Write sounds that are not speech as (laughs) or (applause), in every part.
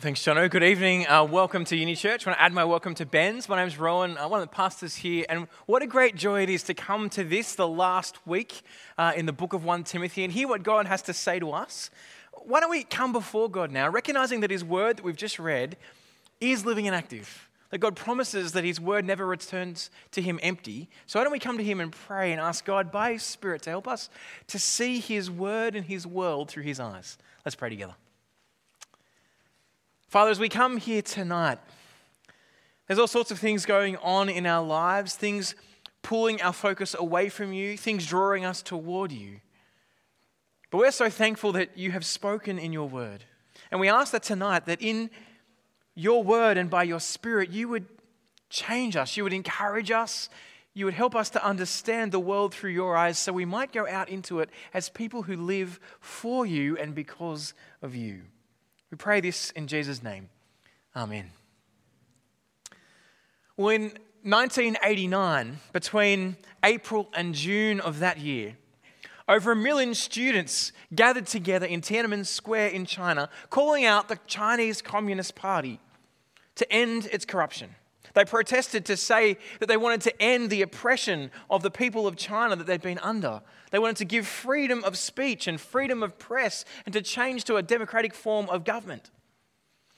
Thanks, Jono. Good evening. Uh, welcome to Uni Church. I want to add my welcome to Ben's. My name's Rowan, uh, one of the pastors here. And what a great joy it is to come to this, the last week uh, in the book of 1 Timothy, and hear what God has to say to us. Why don't we come before God now, recognizing that His word that we've just read is living and active? That God promises that His word never returns to Him empty. So why don't we come to Him and pray and ask God by His Spirit to help us to see His word and His world through His eyes? Let's pray together. Father, as we come here tonight, there's all sorts of things going on in our lives, things pulling our focus away from you, things drawing us toward you. But we're so thankful that you have spoken in your word. And we ask that tonight, that in your word and by your spirit, you would change us, you would encourage us, you would help us to understand the world through your eyes so we might go out into it as people who live for you and because of you. We pray this in Jesus' name. Amen. Well, in 1989, between April and June of that year, over a million students gathered together in Tiananmen Square in China, calling out the Chinese Communist Party to end its corruption. They protested to say that they wanted to end the oppression of the people of China that they'd been under. They wanted to give freedom of speech and freedom of press and to change to a democratic form of government.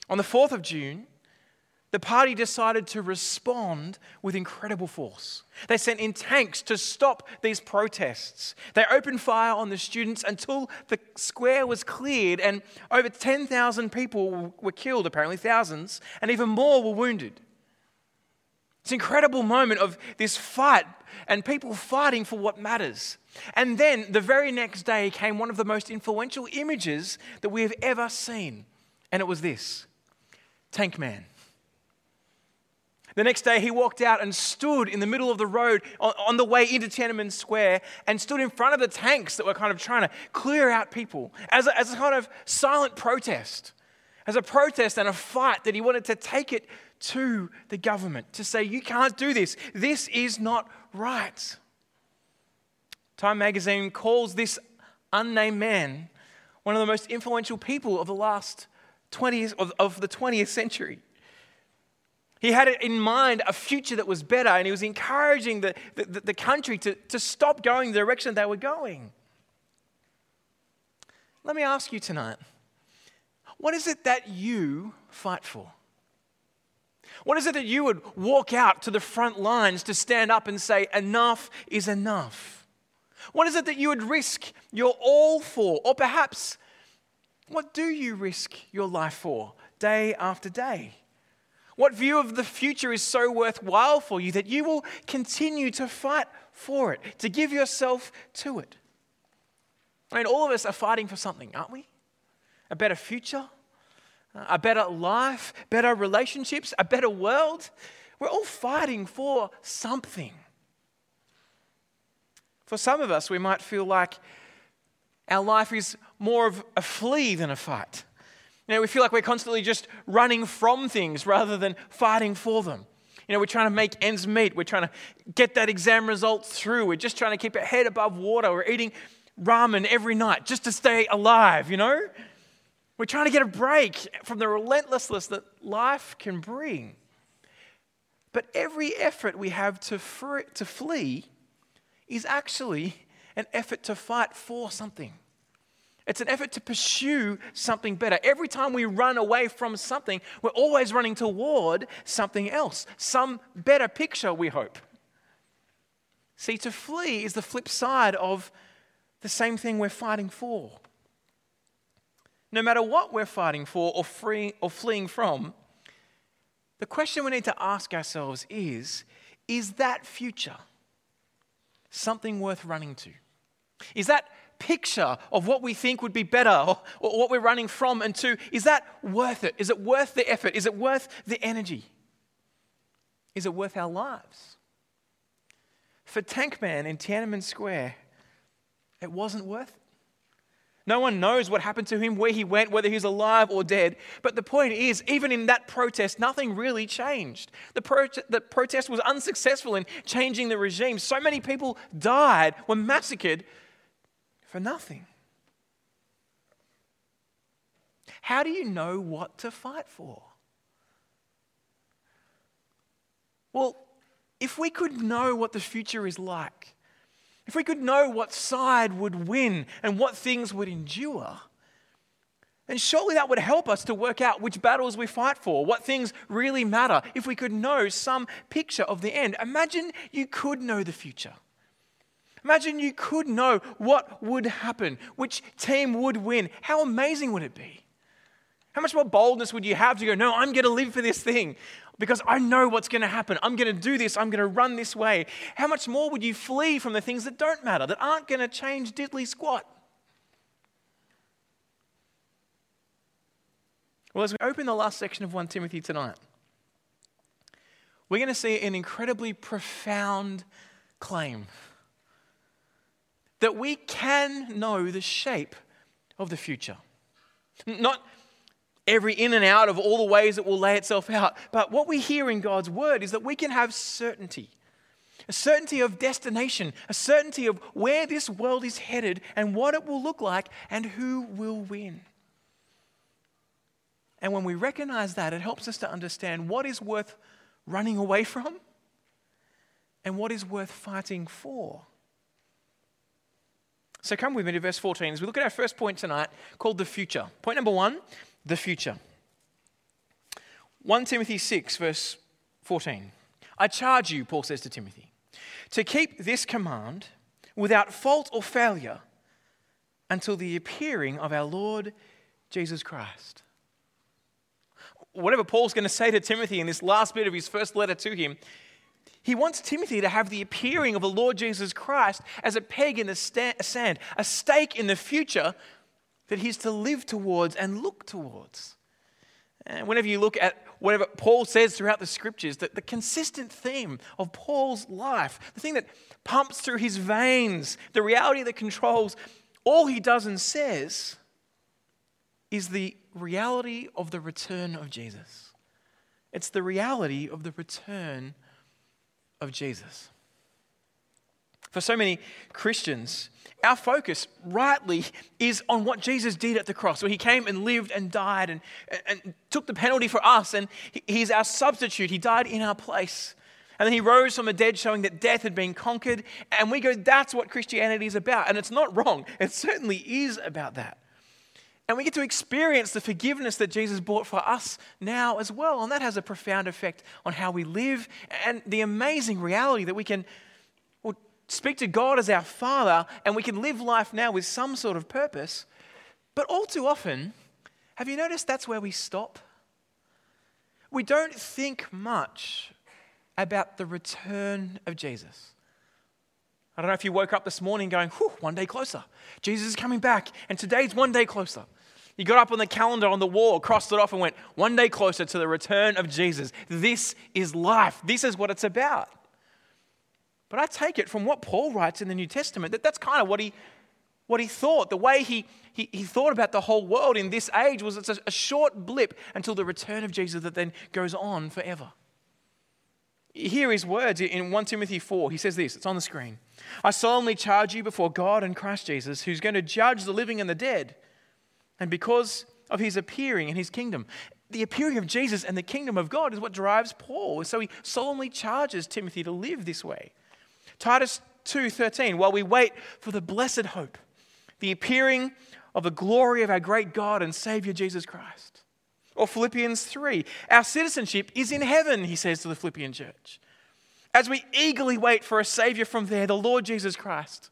On the 4th of June, the party decided to respond with incredible force. They sent in tanks to stop these protests. They opened fire on the students until the square was cleared, and over 10,000 people were killed, apparently, thousands, and even more were wounded. It's an incredible moment of this fight and people fighting for what matters. And then the very next day came one of the most influential images that we have ever seen. And it was this Tank Man. The next day, he walked out and stood in the middle of the road on, the way into Tiananmen Square and stood in front of the tanks that were kind of trying to clear out people as a, as a kind of silent protest, as a protest and a fight that he wanted to take it to the government to say, you can't do this. This is not right. Time magazine calls this unnamed man one of the most influential people of the last 20th, of, of the 20th century. He had in mind a future that was better, and he was encouraging the, the, the country to, to stop going the direction they were going. Let me ask you tonight what is it that you fight for? What is it that you would walk out to the front lines to stand up and say, enough is enough? What is it that you would risk your all for? Or perhaps, what do you risk your life for day after day? What view of the future is so worthwhile for you that you will continue to fight for it, to give yourself to it? I mean, all of us are fighting for something, aren't we? A better future, a better life, better relationships, a better world. We're all fighting for something. For some of us, we might feel like our life is more of a flee than a fight. You know, we feel like we're constantly just running from things rather than fighting for them. You know, we're trying to make ends meet. We're trying to get that exam result through. We're just trying to keep our head above water. We're eating ramen every night just to stay alive, you know? We're trying to get a break from the relentlessness that life can bring. But every effort we have to, to flee is actually an effort to fight for something. It's an effort to pursue something better. Every time we run away from something, we're always running toward something else, some better picture, we hope. See, to flee is the flip side of the same thing we're fighting for no matter what we're fighting for or, free, or fleeing from, the question we need to ask ourselves is is that future something worth running to? Is that picture of what we think would be better or, or what we're running from and to, is that worth it? Is it worth the effort? Is it worth the energy? Is it worth our lives? For Tankman in Tiananmen Square, it wasn't worth it. No one knows what happened to him, where he went, whether he's alive or dead. But the point is, even in that protest, nothing really changed. The, pro- the protest was unsuccessful in changing the regime. So many people died, were massacred for nothing. how do you know what to fight for? Well, if we could know what the future is like, if we could know what side would win and what things would endure, then surely that would help us to work out which battles we fight for, what things really matter, if we could know some picture of the end. Imagine you could know the future. Imagine you could know what would happen, which team would win. How amazing would it be? How much more boldness would you have to go, No, I'm going to live for this thing because I know what's going to happen. I'm going to do this. I'm going to run this way. How much more would you flee from the things that don't matter, that aren't going to change diddly squat? Well, as we open the last section of 1 Timothy tonight, we're going to see an incredibly profound claim that we can know the shape of the future. Not every in and out of all the ways it will lay itself out, but what we hear in God's word is that we can have certainty a certainty of destination, a certainty of where this world is headed and what it will look like and who will win. And when we recognize that, it helps us to understand what is worth running away (laughs) from and what is worth fighting for. So come with me to verse 14 as we look at our first point tonight called the future. Point number one the future. 1 Timothy 6, verse 14. I charge you, Paul says to Timothy, to keep this command without fault or failure until the appearing of our Lord Jesus Christ whatever Paul's going to say to Timothy in this last bit of his first letter to him, he wants Timothy to have the appearing of the Lord Jesus Christ as a peg in the sand, a stake in the future that he's to live towards and look towards. And whenever you look at whatever Paul says throughout the scriptures, that the consistent theme of Paul's life, the thing that pumps through his veins, the reality that controls all he does and says, is the reality of the return of Jesus. It's the reality of the return of Jesus. For so many Christians, our focus rightly is on what Jesus did at the cross, where he came and lived and died and, and took the penalty for us, and he's our substitute. He died in our place. And then he rose from the dead, showing that death had been conquered. And we go, that's what Christianity is about. And it's not wrong, it certainly is about that. And we get to experience the forgiveness that Jesus bought for us now as well. And that has a profound effect on how we live and the amazing reality that we can speak to God as our Father and we can live life now with some sort of purpose. But all too often, have you noticed that's where we stop? We don't think much about the return of Jesus. I don't know if you woke up this morning going, whew, one day closer. Jesus is coming back, and today's one day closer. You got up on the calendar on the wall, crossed it off, and went, one day closer to the return of Jesus. This is life. This is what it's about. But I take it from what Paul writes in the New Testament that that's kind of what he, what he thought. The way he, he, he thought about the whole world in this age was it's a, a short blip until the return of Jesus that then goes on forever. Hear his words in 1 Timothy 4. He says this, it's on the screen. I solemnly charge you before God and Christ Jesus, who's going to judge the living and the dead, and because of his appearing in his kingdom. The appearing of Jesus and the kingdom of God is what drives Paul. So he solemnly charges Timothy to live this way. Titus 2:13, while we wait for the blessed hope, the appearing of the glory of our great God and Savior Jesus Christ. Or Philippians 3. Our citizenship is in heaven, he says to the Philippian church. As we eagerly wait for a Savior from there, the Lord Jesus Christ.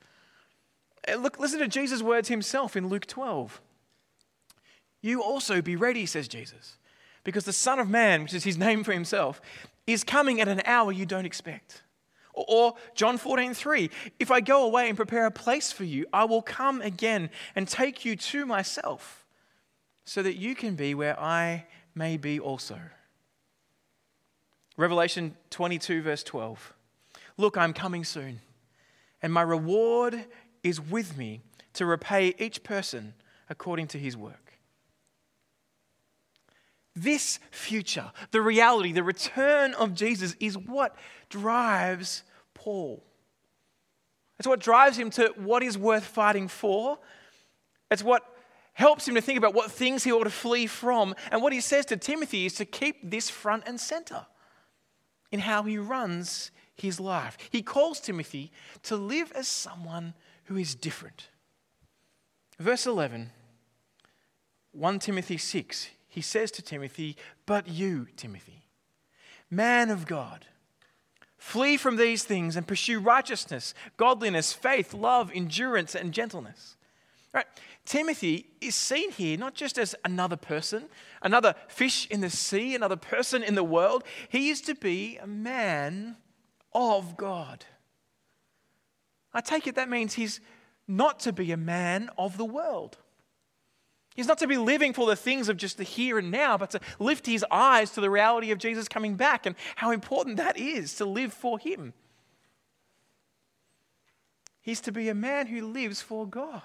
Uh, look, listen to Jesus' words himself in Luke 12. You also be ready, says Jesus, because the Son of Man, which is his name for himself, is coming at an hour you don't expect. Or John 14, 3, if I go away and prepare a place for you, I will come again and take you to myself so that you can be where I may be also. Revelation 22, verse 12. Look, I'm coming soon, and my reward is with me to repay each person according to his work. This future, the reality, the return of Jesus is what drives Paul. It's what drives him to what is worth fighting for. It's what helps him to think about what things he ought to flee from. And what he says to Timothy is to keep this front and center in how he runs his life. He calls Timothy to live as someone who is different. Verse 11, 1 Timothy 6, he says to Timothy, But you, Timothy, man of God, flee from these things and pursue righteousness, godliness, faith, love, endurance, and gentleness. Right? Timothy is seen here not just as another person, another fish in the sea, another person in the world. He is to be a man of God. I take it that means he's not to be a man of the world. He's not to be living for the things of just the here and now, but to lift his eyes to the reality of Jesus coming back and how important that is to live for him. He's to be a man who lives for God.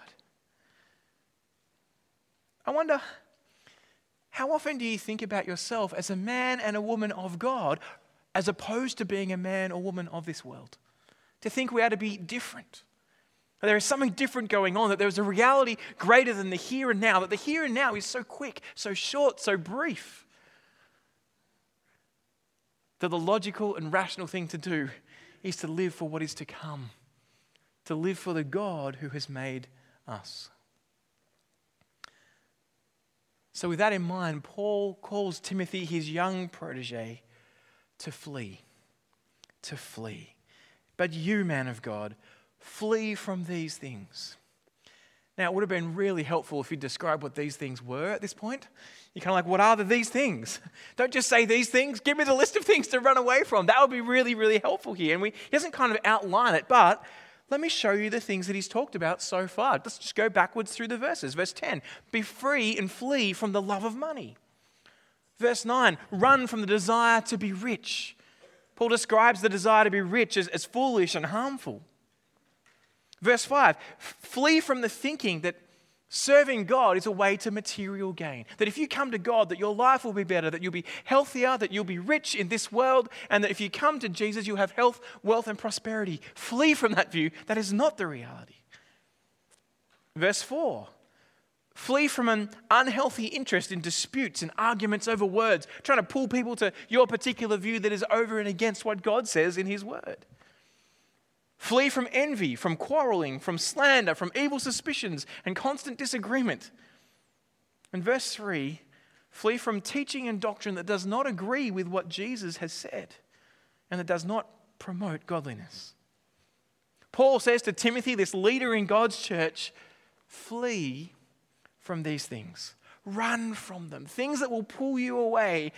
I wonder, how often do you think about yourself as a man and a woman of God as opposed to being a man or woman of this world? To think we are to be different. There is something different going on, that there is a reality greater than the here and now, that the here and now is so quick, so short, so brief. That the logical and rational thing to do is to live for what is to come, to live for the God who has made us. So, with that in mind, Paul calls Timothy, his young protege, to flee. To flee. But you, man of God, flee from these things. Now, it would have been really helpful if you described what these things were at this point. You're kind of like, what are the, these things? (laughs) Don't just say these things. Give me the list of things to run away from. That would be really, really helpful here. And we, he doesn't kind of outline it, but let me show you the things that he's talked about so far. Let's just go backwards through the verses. Verse 10 Be free and flee from the love of money. Verse 9 Run from the desire to be rich. Paul describes the desire to be rich as, as foolish and harmful. Verse 5 Flee from the thinking that Serving God is a way to material gain. That if you come to God, that your life will be better, that you'll be healthier, that you'll be rich in this world, and that if you come to Jesus, you'll have health, wealth, and prosperity. Flee from that view. That is not the reality. Verse 4 Flee from an unhealthy interest in disputes and arguments over words, trying to pull people to your particular view that is over and against what God says in His Word. Flee from envy, from quarreling, from slander, from evil suspicions and constant disagreement. In verse 3, flee from teaching and doctrine that does not agree with what Jesus has said and that does not promote godliness. Paul says to Timothy, this leader in God's church, flee from these things. Run from them. Things that will pull you away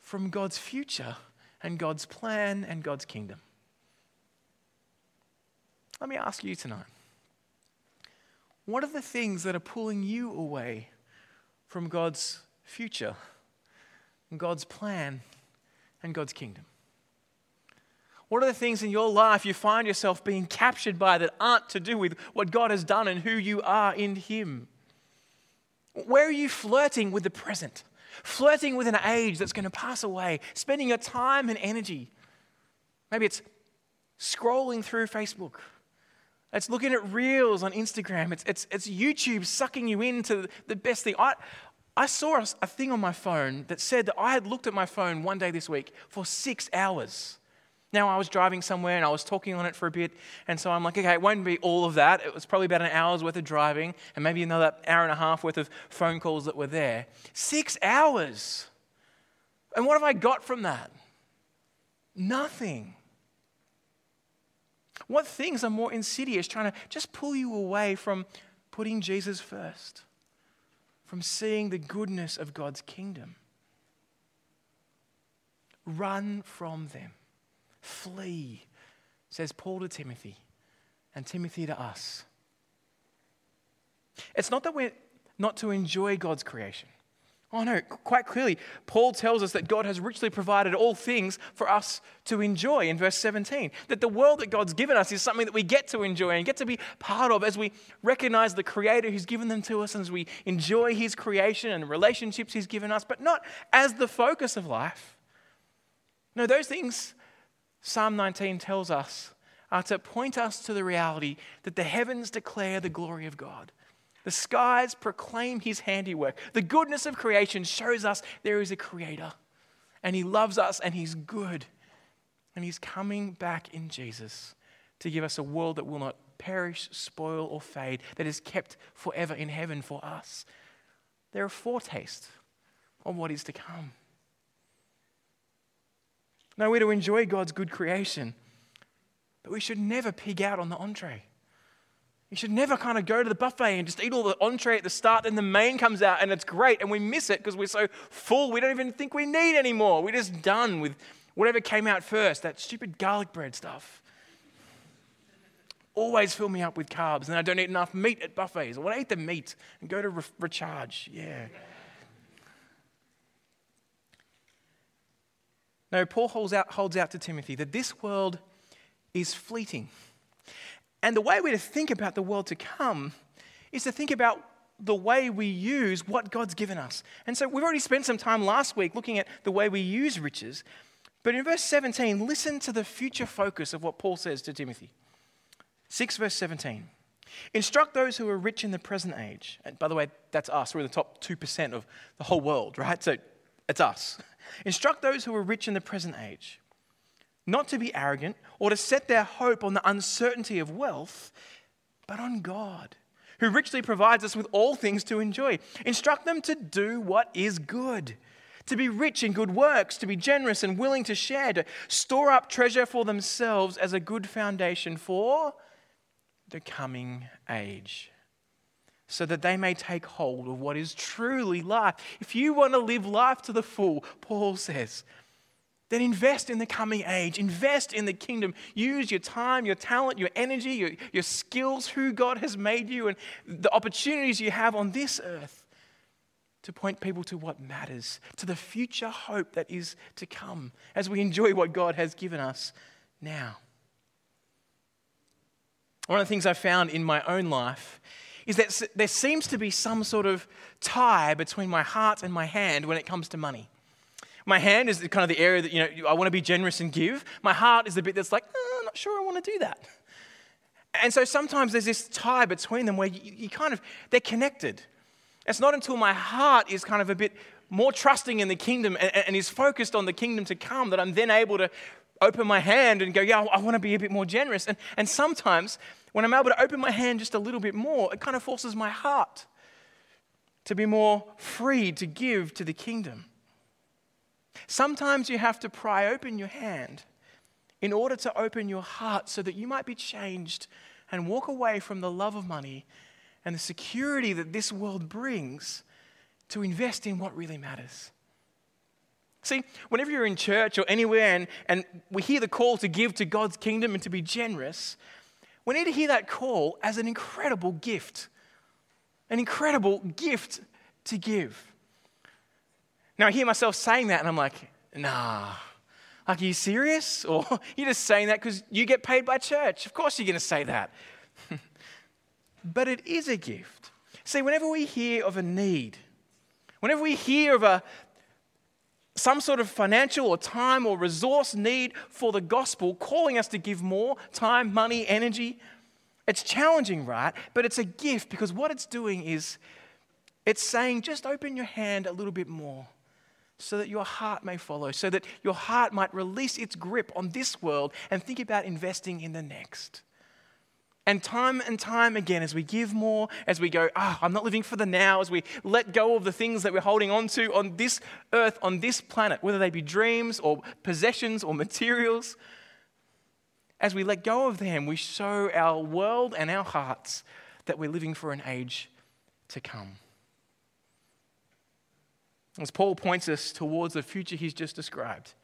from God's future and God's plan and God's kingdom. Let me ask you tonight what are the things that are pulling you away from God's future, God's plan, and God's kingdom? What are the things in your life you find yourself being captured by that aren't to do with what God has done and who you are in Him? Where are you flirting with the present? Flirting with an age that's going to pass away, spending your time and energy. Maybe it's scrolling through Facebook it's looking at reels on Instagram. It's, it's, it's YouTube sucking you into the best thing. I, I saw a, a thing on my phone that said that I had looked at my phone one day this week for six hours. Now, I was driving somewhere and I was talking on it for a bit, and so I'm like, okay, it won't be all of that. It was probably about an hour's worth of driving and maybe another hour and a half worth of phone calls that were there. Six hours. And what have I got from that? Nothing. What things are more insidious, trying to just pull you away from putting Jesus first, from seeing the goodness of God's kingdom? Run from them. Flee, says Paul to Timothy, and Timothy to us. It's not that we're not to enjoy God's creation. Oh no, quite clearly, Paul tells us that God has richly provided all things for us to enjoy in verse 17. That the world that God's given us is something that we get to enjoy and get to be part of as we recognize the Creator who's given them to us and as we enjoy His creation and relationships He's given us, but not as the focus of life. No, those things, Psalm 19 tells us, are to point us to the reality that the heavens declare the glory of God The skies proclaim his handiwork. The goodness of creation shows us there is a creator, and he loves us, and he's good. And he's coming back in Jesus to give us a world that will not perish, spoil, or fade, that is kept forever in heaven for us. They're a foretaste of what is to come. Now, we're to enjoy God's good creation, but we should never pig out on the entree. You should never kind of go to the buffet and just eat all the entree at the start, then the main comes out and it's great, and we miss it because we're so full we don't even think we need anymore. We're just done with whatever came out first, that stupid garlic bread stuff. Always fill me up with carbs, and I don't eat enough meat at buffets. I want to eat the meat and go to re- recharge. Yeah. No, Paul holds out, holds out to Timothy that this world is fleeting. And the way we're to think about the world to come is to think about the way we use what God's given us. And so we've already spent some time last week looking at the way we use riches. But in verse 17, listen to the future focus of what Paul says to Timothy. 6 verse 17. Instruct those who are rich in the present age. And by the way, that's us. We're in the top 2% of the whole world, right? So it's us. Instruct those who are rich in the present age not to be arrogant or to set their hope on the uncertainty of wealth, but on God, who richly provides us with all things to enjoy. Instruct them to do what is good to be rich in good works, to be generous and willing to share, to store up treasure for themselves as a good foundation for the coming age, so that they may take hold of what is truly life. If you want to live life to the full, Paul says, then invest in the coming age, invest in the kingdom. Use your time, your talent, your energy, your, your skills, who God has made you, and the opportunities you have on this earth to point people to what matters, to the future hope that is to come as we enjoy what God has given us now. One of the things I found in my own life is that there seems to be some sort of tie between my heart and my hand when it comes to money. My hand is kind of the area that, you know, I want to be generous and give. My heart is the bit that's like, oh, I'm not sure I want to do that. And so sometimes there's this tie between them where you, you kind of, they're connected. It's not until my heart is kind of a bit more trusting in the kingdom and, and is focused on the kingdom to come that I'm then able to open my hand and go, yeah, I want to be a bit more generous. And, and sometimes when I'm able to open my hand just a little bit more, it kind of forces my heart to be more free to give to the kingdom. Sometimes you have to pry open your hand in order to open your heart so that you might be changed and walk away from the love of money and the security that this world brings to invest in what really matters. See, whenever you're in church or anywhere and, and we hear the call to give to God's kingdom and to be generous, we need to hear that call as an incredible gift. An incredible gift to give. Now, I hear myself saying that and I'm like, nah. Like, are you serious? (laughs) Or you're just saying that because you get paid by church. Of course, you're going to say that (laughs) but it is a gift. See, whenever we hear of a need, whenever we hear of a some sort of financial or time or resource need for the gospel, calling us to give more time, money, energy, it's challenging, right? But it's a gift because what it's doing is it's saying just open your hand a little bit more so that your heart may follow, so that your heart might release its grip on this world and think about investing in the next. And time and time again, as we give more, as we go, ah, I'm not living for the now, as we let go of the things that we're holding on to on this earth, on this planet, whether they be dreams or possessions or materials, as we let go of them, we show our world and our hearts that we're living for an age to come. As Paul points us towards the future he's just described,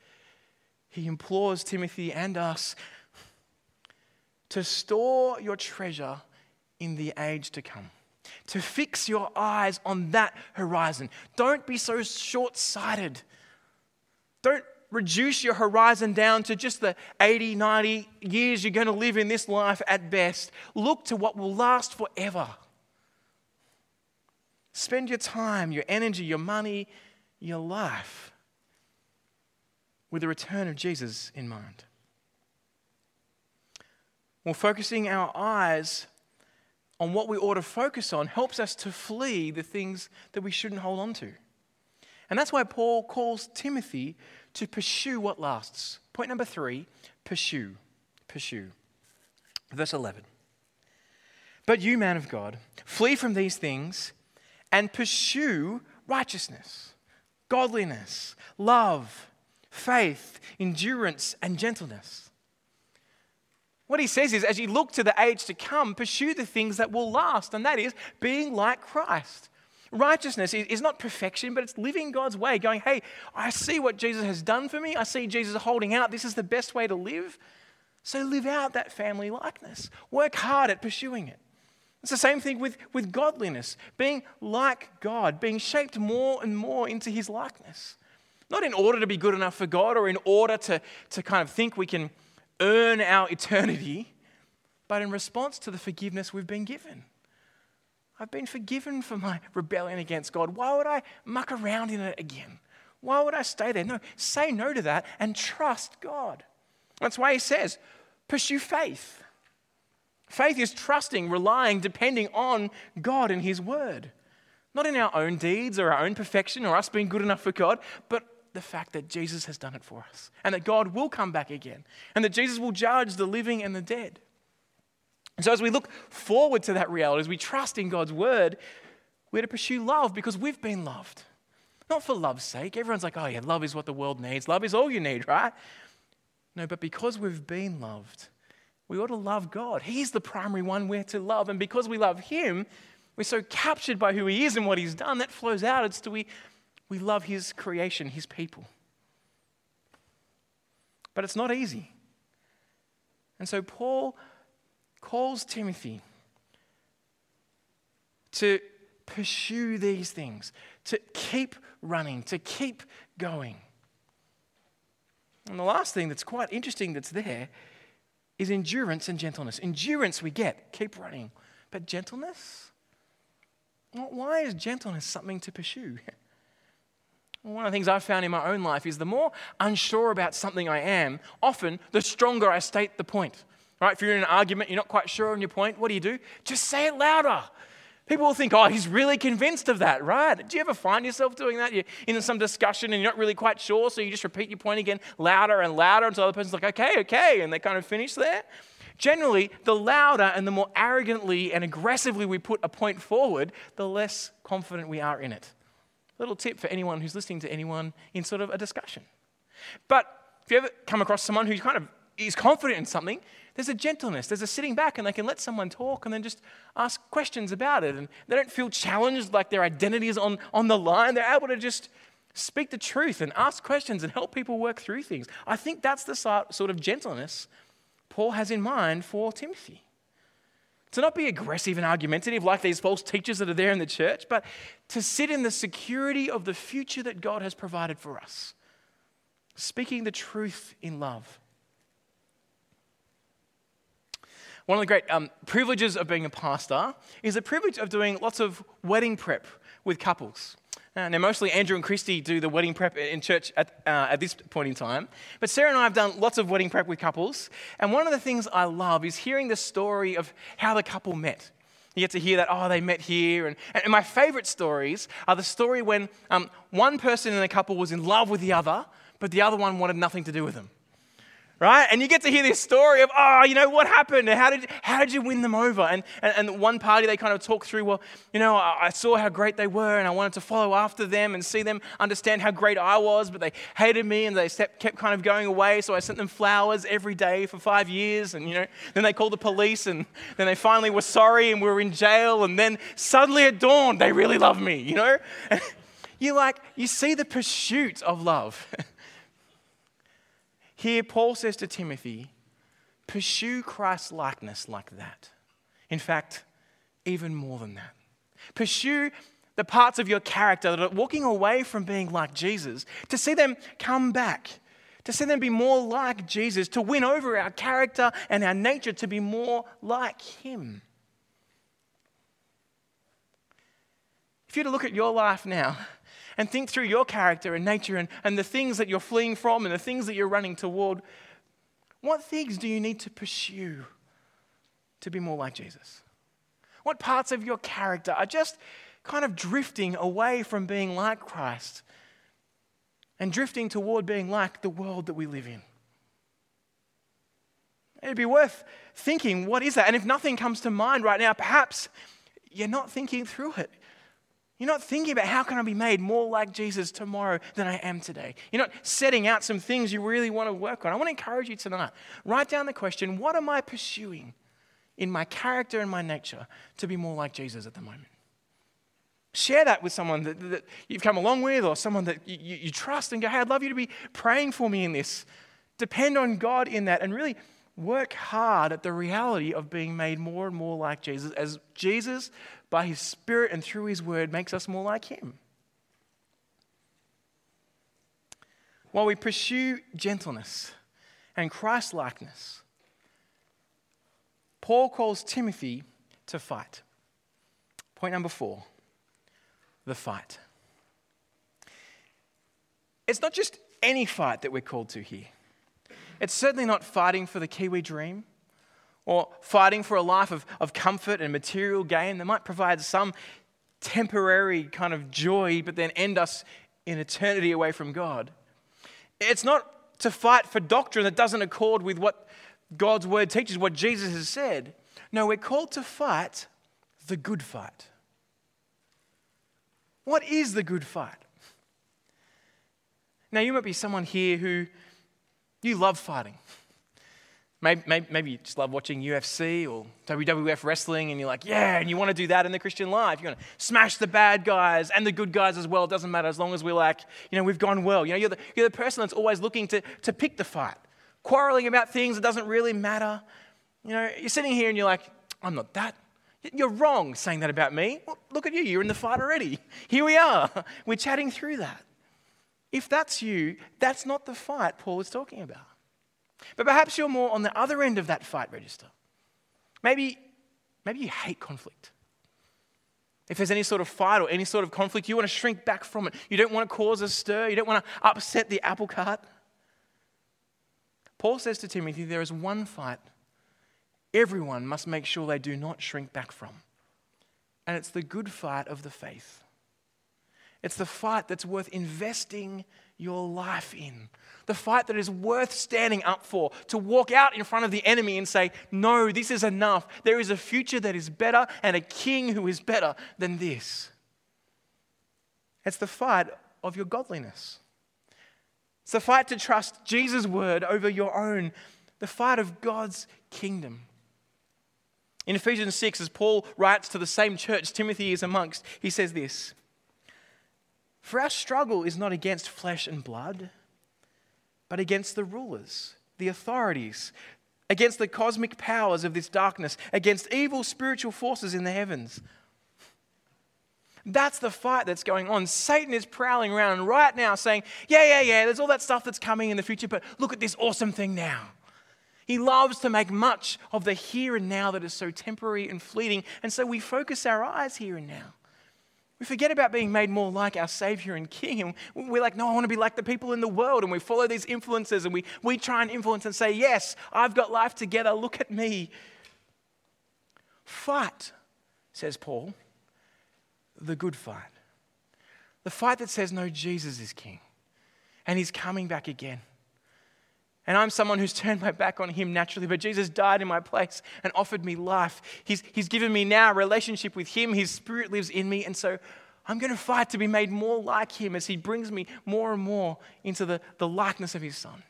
he implores Timothy and us to store your treasure in the age to come, to fix your eyes on that horizon. Don't be so short sighted. Don't reduce your horizon down to just the 80, 90 years you're going to live in this life at best. Look to what will last forever. Spend your time, your energy, your money, your life with the return of Jesus in mind. Well, focusing our eyes on what we ought to focus on helps us to flee the things that we shouldn't hold on to. And that's why Paul calls Timothy to pursue what lasts. Point number three pursue. Pursue. Verse 11. But you, man of God, flee from these things and pursue righteousness, godliness, love, faith, endurance, and gentleness. What he says is, as you look to the age to come, pursue the things that will last, and that is being like Christ. Righteousness is not perfection, but it's living God's way, going, hey, I see what Jesus has done for me. I see Jesus holding out. This is the best way to live. So live out that family likeness. Work hard at pursuing it. It's the same thing with, with godliness, being like God, being shaped more and more into his likeness. Not in order to be good enough for God or in order to, to kind of think we can earn our eternity, but in response to the forgiveness we've been given. I've been forgiven for my rebellion against God. Why would I muck around in it again? Why would I stay there? No, say no to that and trust God. That's why he says, pursue faith. Faith is trusting, relying, depending on God and His Word. Not in our own deeds or our own perfection or us being good enough for God, but the fact that Jesus has done it for us and that God will come back again and that Jesus will judge the living and the dead. And so, as we look forward to that reality, as we trust in God's Word, we're to pursue love because we've been loved. Not for love's sake. Everyone's like, oh, yeah, love is what the world needs. Love is all you need, right? No, but because we've been loved, we ought to love God. He's the primary one we're to love. And because we love Him, we're so captured by who He is and what He's done, that flows out. It's to we, we love His creation, His people. But it's not easy. And so Paul calls Timothy to pursue these things, to keep running, to keep going. And the last thing that's quite interesting that's there is endurance and gentleness. Endurance we get, keep running. But gentleness? why is gentleness something to pursue? (laughs) One of the things I've found in my own life is the more unsure about something I am, often the stronger I state the point. Right? If you're in an argument, you're not quite sure on your point, what do you do? Just say it louder. People will think, oh, he's really convinced of that, right? Do you ever find yourself doing that? You're in some discussion and you're not really quite sure, so you just repeat your point again louder and louder until the other person's like, okay, okay, and they kind of finish there. Generally, the louder and the more arrogantly and aggressively we put a point forward, the less confident we are in it. Little tip for anyone who's listening to anyone in sort of a discussion. But if you ever come across someone who kind of is confident in something, there's a gentleness, there's a sitting back, and they can let someone talk and then just ask questions about it. And they don't feel challenged like their identity is on, on the line. They're able to just speak the truth and ask questions and help people work through things. I think that's the sort of gentleness Paul has in mind for Timothy. To not be aggressive and argumentative like these false teachers that are there in the church, but to sit in the security of the future that God has provided for us, speaking the truth in love. One of the great um, privileges of being a pastor is the privilege of doing lots of wedding prep with couples. Uh, now, mostly Andrew and Christy do the wedding prep in church at, uh, at this point in time. But Sarah and I have done lots of wedding prep with couples. And one of the things I love is hearing the story of how the couple met. You get to hear that, oh, they met here. And, and my favorite stories are the story when um, one person in a couple was in love with the other, but the other one wanted nothing to do with them right? And you get to hear this story of, oh, you know, what happened? How did, how did you win them over? And, and, and one party, they kind of talk through, well, you know, I, I saw how great they were and I wanted to follow after them and see them understand how great I was, but they hated me and they kept kind of going away. So I sent them flowers every day for five years. And, you know, then they called the police and then they finally were sorry and we were in jail. And then suddenly at dawn, they really love me, you know? (laughs) you like, you see the pursuit of love. (laughs) Here, Paul says to Timothy, pursue Christ's likeness like that. In fact, even more than that. Pursue the parts of your character that are walking away from being like Jesus, to see them come back, to see them be more like Jesus, to win over our character and our nature to be more like Him. If you were to look at your life now, and think through your character and nature and, and the things that you're fleeing from and the things that you're running toward. What things do you need to pursue to be more like Jesus? What parts of your character are just kind of drifting away from being like Christ and drifting toward being like the world that we live in? It'd be worth thinking, what is that? And if nothing comes to mind right now, perhaps you're not thinking through it. You're not thinking about how can I be made more like Jesus tomorrow than I am today. You're not setting out some things you really want to work on. I want to encourage you tonight. Write down the question what am I pursuing in my character and my nature to be more like Jesus at the moment? Share that with someone that, that you've come along with or someone that you, you trust and go, hey, I'd love you to be praying for me in this. Depend on God in that and really work hard at the reality of being made more and more like Jesus as Jesus, by his Spirit and through his word, makes us more like him. While we pursue gentleness and Christ likeness, Paul calls Timothy to fight. Point number four the fight. It's not just any fight that we're called to here. It's certainly not fighting for the Kiwi dream or fighting for a life of, of comfort and material gain that might provide some temporary kind of joy, but then end us in eternity away from God. It's not to fight for doctrine that doesn't accord with what God's word teaches, what Jesus has said. No, we're called to fight the good fight. What is the good fight? Now, you might be someone here who you love fighting. Maybe, maybe, you just love watching UFC or WWF wrestling, and you're like, yeah, and you want to do that in the Christian life. You want to smash the bad guys and the good guys as well. It doesn't matter as long as we're like, you know, we've gone well. You know, you're the, you're the person that's always looking to, to pick the fight, quarreling about things that doesn't really matter. You know, you're sitting here and you're like, I'm not that. You're wrong saying that about me. Well, look at you, you're in the fight already. (laughs) Here we are. We're chatting through that. If that's you, that's not the fight Paul is talking about. But perhaps you're more on the other end of that fight register. Maybe, maybe you hate conflict. If there's any sort of fight or any sort of conflict, you want to shrink back from it. You don't want to cause a stir. You don't want to upset the apple cart. Paul says to Timothy, there is one fight everyone must make sure they do not shrink back from. And it's the good fight of the faith. It's the fight that's worth investing your life in. The fight that is worth standing up for. To walk out in front of the enemy and say, No, this is enough. There is a future that is better and a king who is better than this. It's the fight of your godliness. It's the fight to trust Jesus' word over your own. The fight of God's kingdom. In Ephesians 6, as Paul writes to the same church Timothy is amongst, he says this For our struggle is not against flesh and blood, but against the rulers, the authorities, against the cosmic powers of this darkness, against evil spiritual forces in the heavens. That's the fight that's going on. Satan is prowling around right now saying, Yeah, yeah, yeah, there's all that stuff that's coming in the future, but look at this awesome thing now. He loves to make much of the here and now that is so temporary and fleeting. And so we focus our eyes here and now. We forget about being made more like our Savior and King. And we're like, no, I want to be like the people in the world. And we follow these influences and we, we try and influence and say, yes, I've got life together. Look at me. Fight, says Paul, the good fight. The fight that says, no, Jesus is King and he's coming back again. And I'm someone who's turned my back on him naturally, but Jesus died in my place and offered me life. He's, he's given me now a relationship with him. His spirit lives in me. And so I'm going to fight to be made more like him as he brings me more and more into the, the likeness of his son.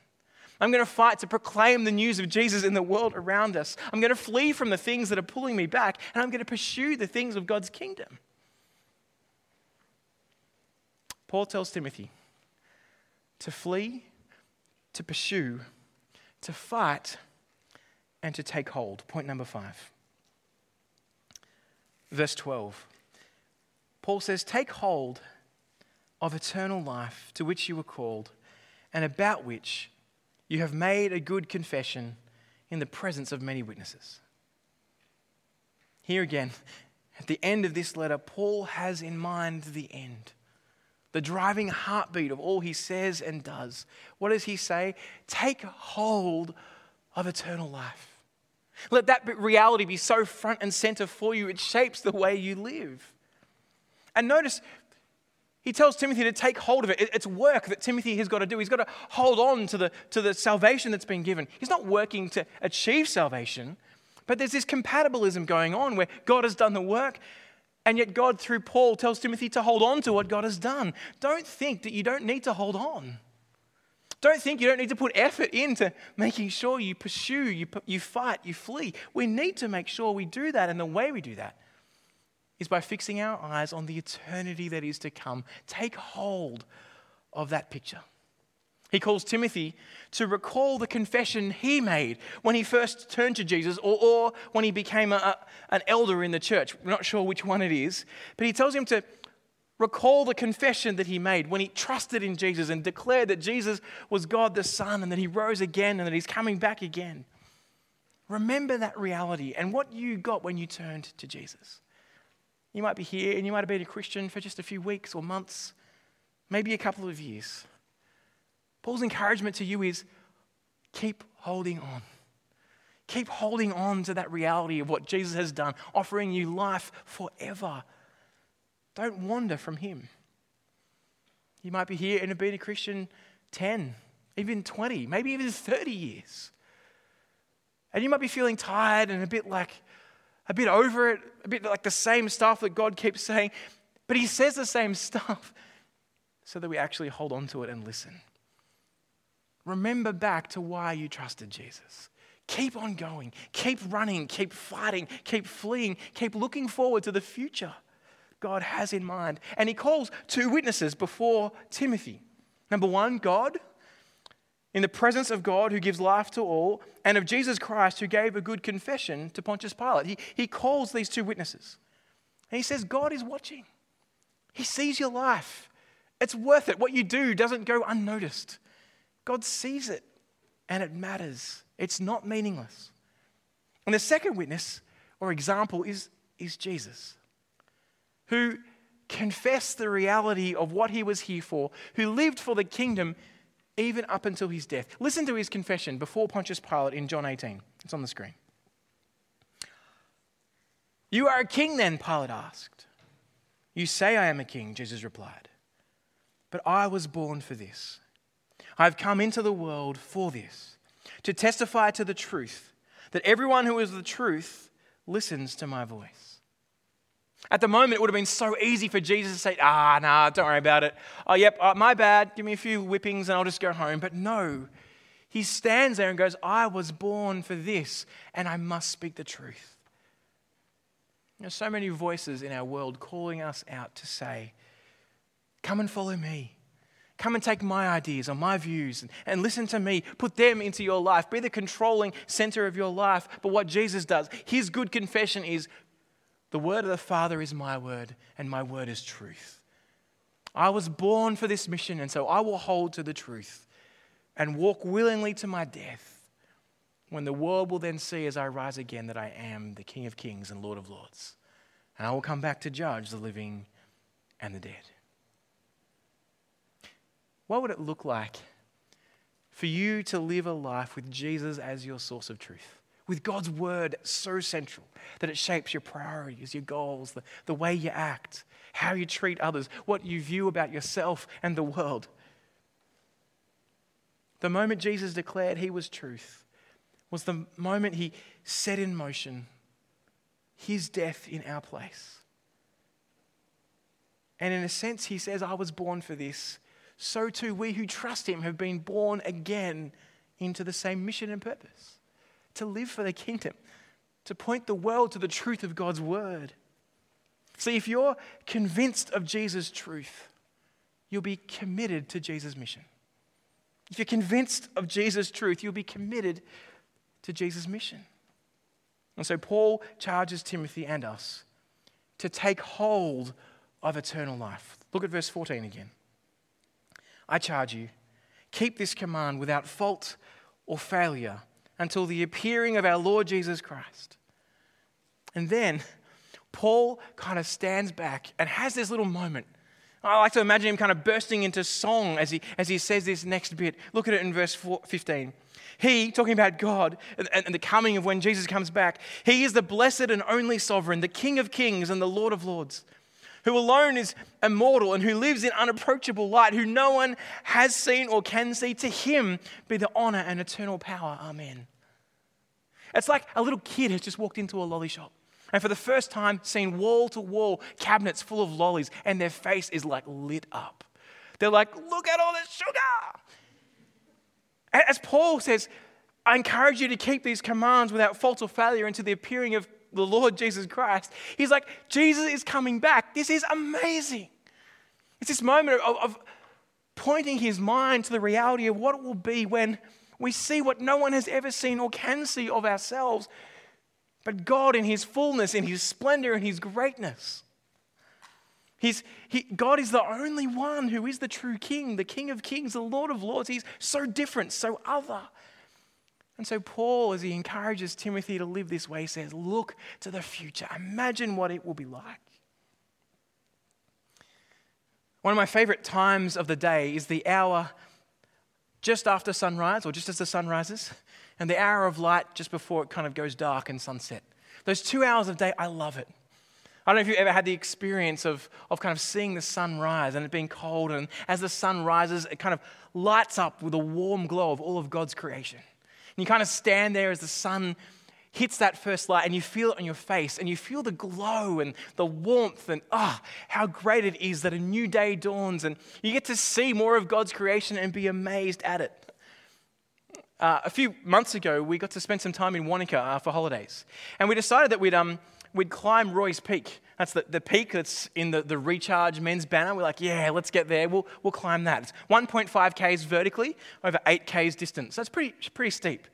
I'm going to fight to proclaim the news of Jesus in the world around us. I'm going to flee from the things that are pulling me back, and I'm going to pursue the things of God's kingdom. Paul tells Timothy to flee to pursue, to fight, and to take hold. Point number five. Verse 12. Paul says, Take hold of eternal life to which you were called, and about which you have made a good confession in the presence of many witnesses. Here again, at the end of this letter, Paul has in mind the end the driving heartbeat of all he says and does. What does he say? Take hold of eternal life. Let that reality be so front and center for you, it shapes the way you live. And notice, he tells Timothy to take hold of it. It's work that Timothy has got to do. He's got to hold on to the, to the salvation that's been given. He's not working to achieve salvation, but there's this compatibilism going on where God has done the work, and yet God, through Paul, tells Timothy to hold on to what God has done. Don't think that you don't need to hold on. Don't think you don't need to put effort into making sure you pursue, you, you fight, you flee. We need to make sure we do that, and the way we do that is by fixing our eyes on the eternity that is to come. Take hold of that picture. He calls Timothy to recall the confession he made when he first turned to Jesus or, or when he became a, an elder in the church. We're not sure which one it is, but he tells him to recall the confession that he made when he trusted in Jesus and declared that Jesus was God the Son and that he rose again and that he's coming back again. Remember that reality and what you got when you turned to Jesus. You might be here and you might have been a Christian for just a few weeks or months, maybe a couple of years. Paul's encouragement to you is keep holding on. Keep holding on to that reality of what Jesus has done, offering you life forever. Don't wander from Him. You might be here and have been a Christian 10, even 20, maybe even 30 years. And you might be feeling tired and a bit like, a bit over it, a bit like the same stuff that God keeps saying. But He says the same (laughs) stuff so that we actually hold on to it and listen. Remember back to why you trusted Jesus. Keep on going, keep running, keep fighting, keep fleeing, keep looking forward to the future. God has in mind. And he calls two witnesses before Timothy. Number one, God, in the presence of God who gives life to all, and of Jesus Christ who gave a good confession to Pontius Pilate. He, he calls these two witnesses. And he says, God is watching. He sees your life. It's worth it. What you do doesn't go unnoticed. God sees it and it matters. It's not meaningless. And the second witness or example is, is Jesus who confessed the reality of what he was here for, who lived for the kingdom even up until his death. Listen to his confession before Pontius Pilate in John 18. It's on the screen. You are a king, then, Pilate asked. You say I am a king, Jesus replied. But I was born for this. I have come into the world for this, to testify to the truth, that everyone who is the truth listens to my voice. At the moment, it would have been so easy for Jesus to say, ah, nah, don't worry about it. Oh, yep, uh, my bad. Give me a few whippings and I'll just go home. But no, he stands there and goes, I was born for this and I must speak the truth. There's so many voices in our world calling us out to say, Come and follow me. Come and take my ideas or my views and, and listen to me. Put them into your life. Be the controlling center of your life. But what Jesus does, his good confession is the word of the Father is my word, and my word is truth. I was born for this mission, and so I will hold to the truth and walk willingly to my death when the world will then see as I rise again that I am the King of kings and Lord of lords. And I will come back to judge the living and the dead. What would it look like for you to live a life with Jesus as your source of truth? with God's word so central that it shapes your priorities, your goals, the, the way you act, how you treat others, what you view about yourself and the world. The moment Jesus declared he was truth was the moment he set in motion his death in our place. And in a sense, he says, I was born for this. So too, we who trust him have been born again into the same mission and purpose to live for the kingdom, to point the world to the truth of God's word. See, if you're convinced of Jesus' truth, you'll be committed to Jesus' mission. If you're convinced of Jesus' truth, you'll be committed to Jesus' mission. And so Paul charges Timothy and us to take hold of eternal life. Look at verse 14 again. I charge you, keep this command without fault or failure until the appearing of our Lord Jesus Christ. And then Paul kind of stands back and has this little moment I like to imagine him kind of bursting into song as he, as he says this next bit. Look at it in verse 15. He, talking about God and, and the coming of when Jesus comes back, he is the blessed and only sovereign, the King of kings and the Lord of lords, who alone is immortal and who lives in unapproachable light, who no one has seen or can see. To him be the honor and eternal power. Amen. It's like a little kid has just walked into a lolly shop and for the first time seen wall to wall cabinets full of lollies, and their face is like lit up. They're like, look at all this sugar. As Paul says, I encourage you to keep these commands without fault or failure until the appearing of the Lord Jesus Christ. He's like, Jesus is coming back. This is amazing. It's this moment of, of pointing his mind to the reality of what it will be when we see what no one has ever seen or can see of ourselves but God in His fullness, in His splendor, in His greatness. He's, he, God is the only one who is the true King, the King of Kings, the Lord of Lords. He's so different, so other. And so, Paul, as he encourages Timothy to live this way, says, Look to the future. Imagine what it will be like. One of my favorite times of the day is the hour just after sunrise, or just as the sun rises, and the hour of light just before it kind of goes dark and sunset. Those two hours of day, I love it. I don't know if you've ever had the experience of, of kind of seeing the sun rise and it being cold, and as the sun rises, it kind of lights up with a warm glow of all of God's creation. And you kind of stand there as the sun hits that first light and you feel it on your face and you feel the glow and the warmth and ah, oh, how great it is that a new day dawns and you get to see more of God's creation and be amazed at it. Uh, a few months ago, we got to spend some time in Wanaka uh, for holidays. And we decided that we'd, um, we'd climb Roy's Peak. That's the, the peak that's in the, the Recharge men's banner. We're like, yeah, let's get there. We'll, we'll climb that. It's 1.5 Ks vertically, over 8 Ks distance. So it's pretty, pretty steep.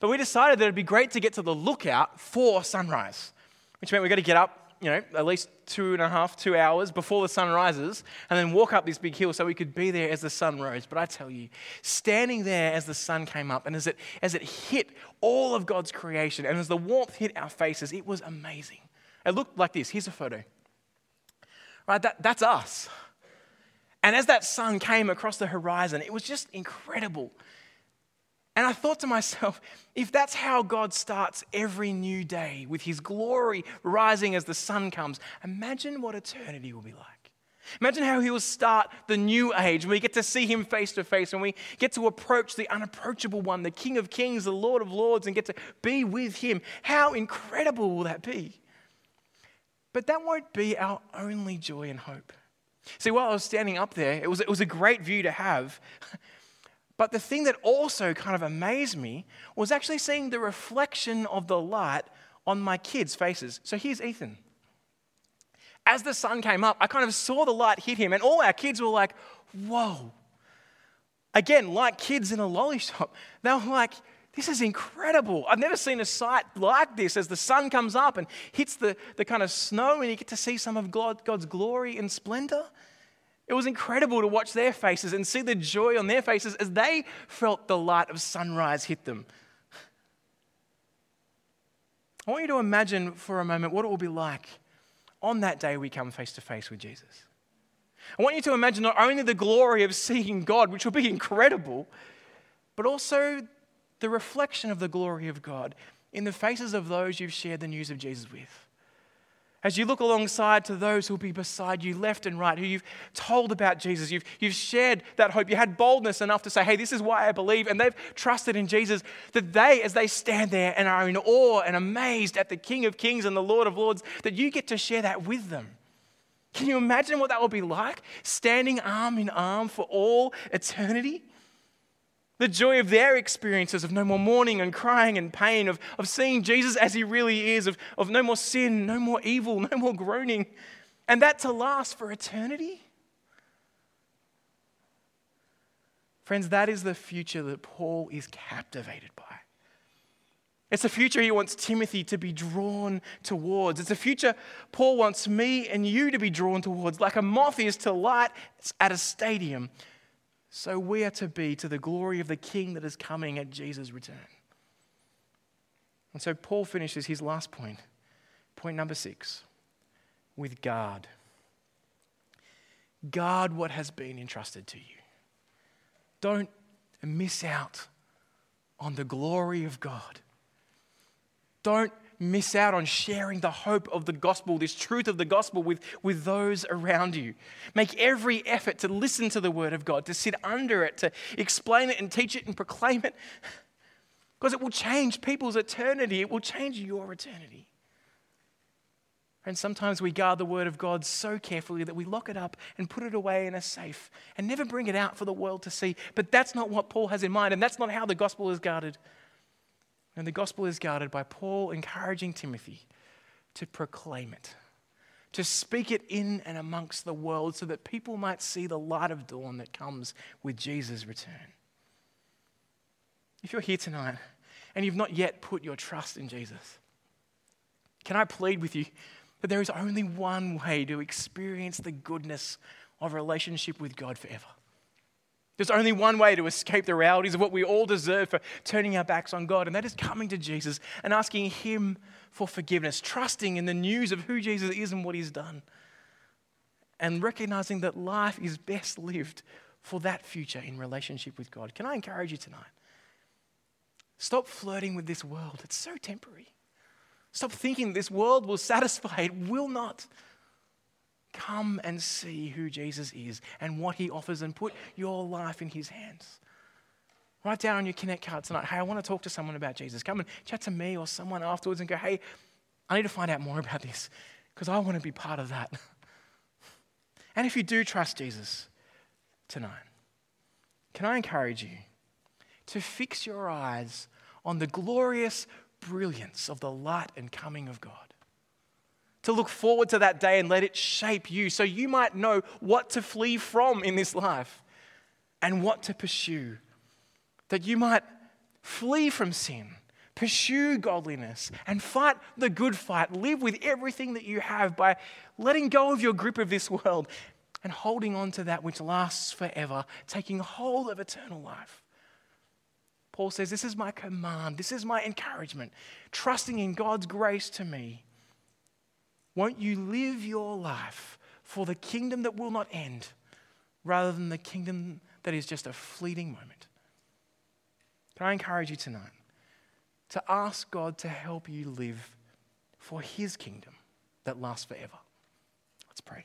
But we decided that it'd be great to get to the lookout for sunrise, which meant we got to get up you know, at least two and a half, two hours before the sun rises, and then walk up this big hill so we could be there as the sun rose. But I tell you, standing there as the sun came up and as it, as it hit all of God's creation and as the warmth hit our faces, it was amazing. It looked like this. Here's a photo. Right, that, that's us. And as that sun came across the horizon, it was just incredible. And I thought to myself, if that's how God starts every new day with his glory rising as the sun comes, imagine what eternity will be like. Imagine how he will start the new age when we get to see him face to face, when we get to approach the unapproachable one, the King of Kings, the Lord of Lords, and get to be with him. How incredible will that be? But that won't be our only joy and hope. See, while I was standing up there, it was, it was a great view to have. (laughs) But the thing that also kind of amazed me was actually seeing the reflection of the light on my kids' faces. So here's Ethan. As the sun came up, I kind of saw the light hit him, and all our kids were like, whoa. Again, like kids in a lolly shop, they were like, this is incredible. I've never seen a sight like this as the sun comes up and hits the, the kind of snow, and you get to see some of God, God's glory and splendor. It was incredible to watch their faces and see the joy on their faces as they felt the light of sunrise hit them. I want you to imagine for a moment what it will be like on that day we come face to face with Jesus. I want you to imagine not only the glory of seeing God, which will be incredible, but also the reflection of the glory of God in the faces of those you've shared the news of Jesus with. As you look alongside to those who'll be beside you, left and right, who you've told about Jesus, you've, you've shared that hope, you had boldness enough to say, hey, this is why I believe, and they've trusted in Jesus, that they, as they stand there and are in awe and amazed at the King of Kings and the Lord of Lords, that you get to share that with them. Can you imagine what that will be like? Standing arm in arm for all eternity? The joy of their experiences of no more mourning and crying and pain, of, of seeing Jesus as he really is, of, of no more sin, no more evil, no more groaning, and that to last for eternity? Friends, that is the future that Paul is captivated by. It's a future he wants Timothy to be drawn towards. It's a future Paul wants me and you to be drawn towards, like a moth is to light at a stadium so we are to be to the glory of the King that is coming at Jesus' return. And so Paul finishes his last point, point number six, with guard. guard what has been entrusted to you. Don't miss out on the glory of God. Don't miss out on sharing the hope of the gospel, this truth of the gospel with, with those around you. Make every effort to listen to the word of God, to sit under it, to explain it and teach it and proclaim it, (laughs) because it will change people's eternity, it will change your eternity. And sometimes we guard the word of God so carefully that we lock it up and put it away in a safe and never bring it out for the world to see. But that's not what Paul has in mind, and that's not how the gospel is guarded. And the gospel is guarded by Paul encouraging Timothy to proclaim it, to speak it in and amongst the world so that people might see the light of dawn that comes with Jesus' return. If you're here tonight and you've not yet put your trust in Jesus, can I plead with you that there is only one way to experience the goodness of relationship with God forever? There's only one way to escape the realities of what we all deserve for turning our backs on God, and that is coming to Jesus and asking Him for forgiveness, trusting in the news of who Jesus is and what He's done, and recognizing that life is best lived for that future in relationship with God. Can I encourage you tonight? Stop flirting with this world, it's so temporary. Stop thinking this world will satisfy, it will not. Come and see who Jesus is and what he offers and put your life in his hands. Write down on your Connect card tonight, hey, I want to talk to someone about Jesus. Come and chat to me or someone afterwards and go, hey, I need to find out more about this because I want to be part of that. (laughs) and if you do trust Jesus tonight, can I encourage you to fix your eyes on the glorious brilliance of the light and coming of God? To look forward to that day and let it shape you so you might know what to flee from in this life and what to pursue. That you might flee from sin, pursue godliness, and fight the good fight. Live with everything that you have by letting go of your grip of this world and holding on to that which lasts forever, taking hold of eternal life. Paul says, This is my command, this is my encouragement, trusting in God's grace to me won't you live your life for the kingdom that will not end rather than the kingdom that is just a fleeting moment? Can I encourage you tonight to ask God to help you live for his kingdom that lasts forever? Let's pray.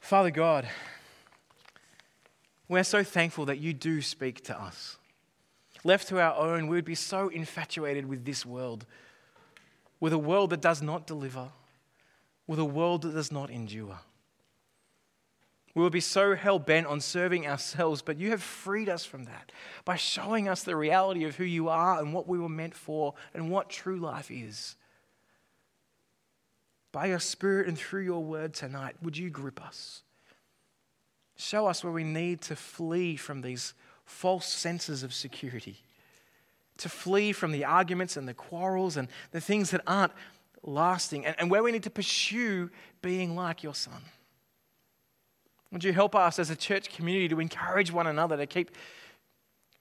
Father God, we're so thankful that you do speak to us. Left to our own, we would be so infatuated with this world, with a world that does not deliver, with a world that does not endure. We would be so hell bent on serving ourselves, but you have freed us from that by showing us the reality of who you are and what we were meant for and what true life is. By your Spirit and through your word tonight, would you grip us? Show us where we need to flee from these false senses of security, to flee from the arguments and the quarrels and the things that aren't lasting, and, and where we need to pursue being like your Son. Would you help us as a church community to encourage one another to keep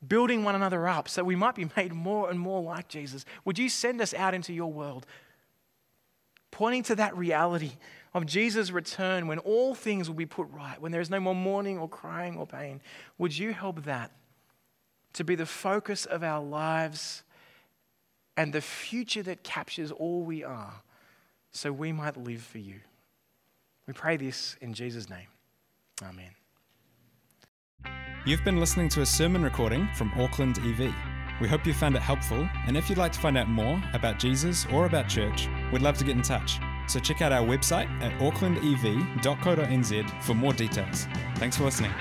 building one another up so we might be made more and more like Jesus? Would you send us out into your world, pointing to that reality of Jesus' return when all things will be put right, when there is no more mourning or crying or pain? Would you help that to be the focus of our lives and the future that captures all we are so we might live for you. We pray this in Jesus' name. Amen. You've been listening to a sermon recording from Auckland EV. We hope you found it helpful, and if you'd like to find out more about Jesus or about church, we'd love to get in touch. So check out our website at aucklandev.co.nz for more details. Thanks for listening.